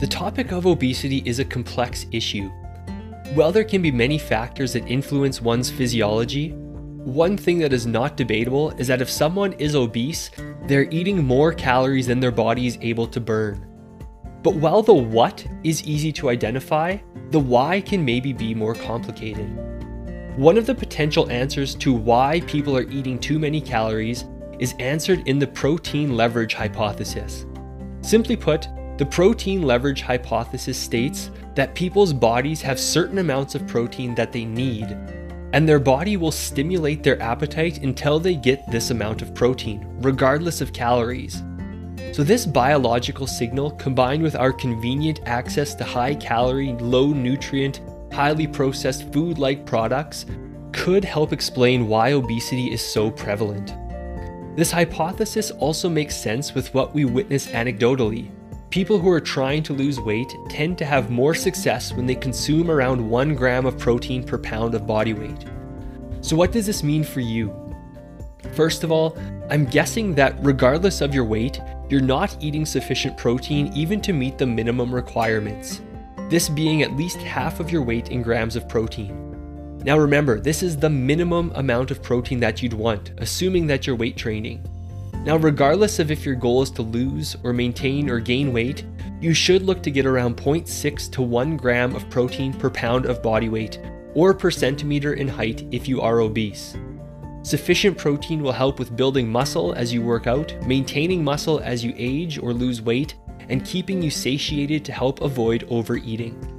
The topic of obesity is a complex issue. While there can be many factors that influence one's physiology, one thing that is not debatable is that if someone is obese, they're eating more calories than their body is able to burn. But while the what is easy to identify, the why can maybe be more complicated. One of the potential answers to why people are eating too many calories is answered in the protein leverage hypothesis. Simply put, the protein leverage hypothesis states that people's bodies have certain amounts of protein that they need, and their body will stimulate their appetite until they get this amount of protein, regardless of calories. So, this biological signal combined with our convenient access to high calorie, low nutrient, highly processed food like products could help explain why obesity is so prevalent. This hypothesis also makes sense with what we witness anecdotally. People who are trying to lose weight tend to have more success when they consume around 1 gram of protein per pound of body weight. So, what does this mean for you? First of all, I'm guessing that regardless of your weight, you're not eating sufficient protein even to meet the minimum requirements, this being at least half of your weight in grams of protein. Now remember, this is the minimum amount of protein that you'd want, assuming that you're weight training. Now, regardless of if your goal is to lose or maintain or gain weight, you should look to get around 0.6 to 1 gram of protein per pound of body weight, or per centimeter in height if you are obese. Sufficient protein will help with building muscle as you work out, maintaining muscle as you age or lose weight, and keeping you satiated to help avoid overeating.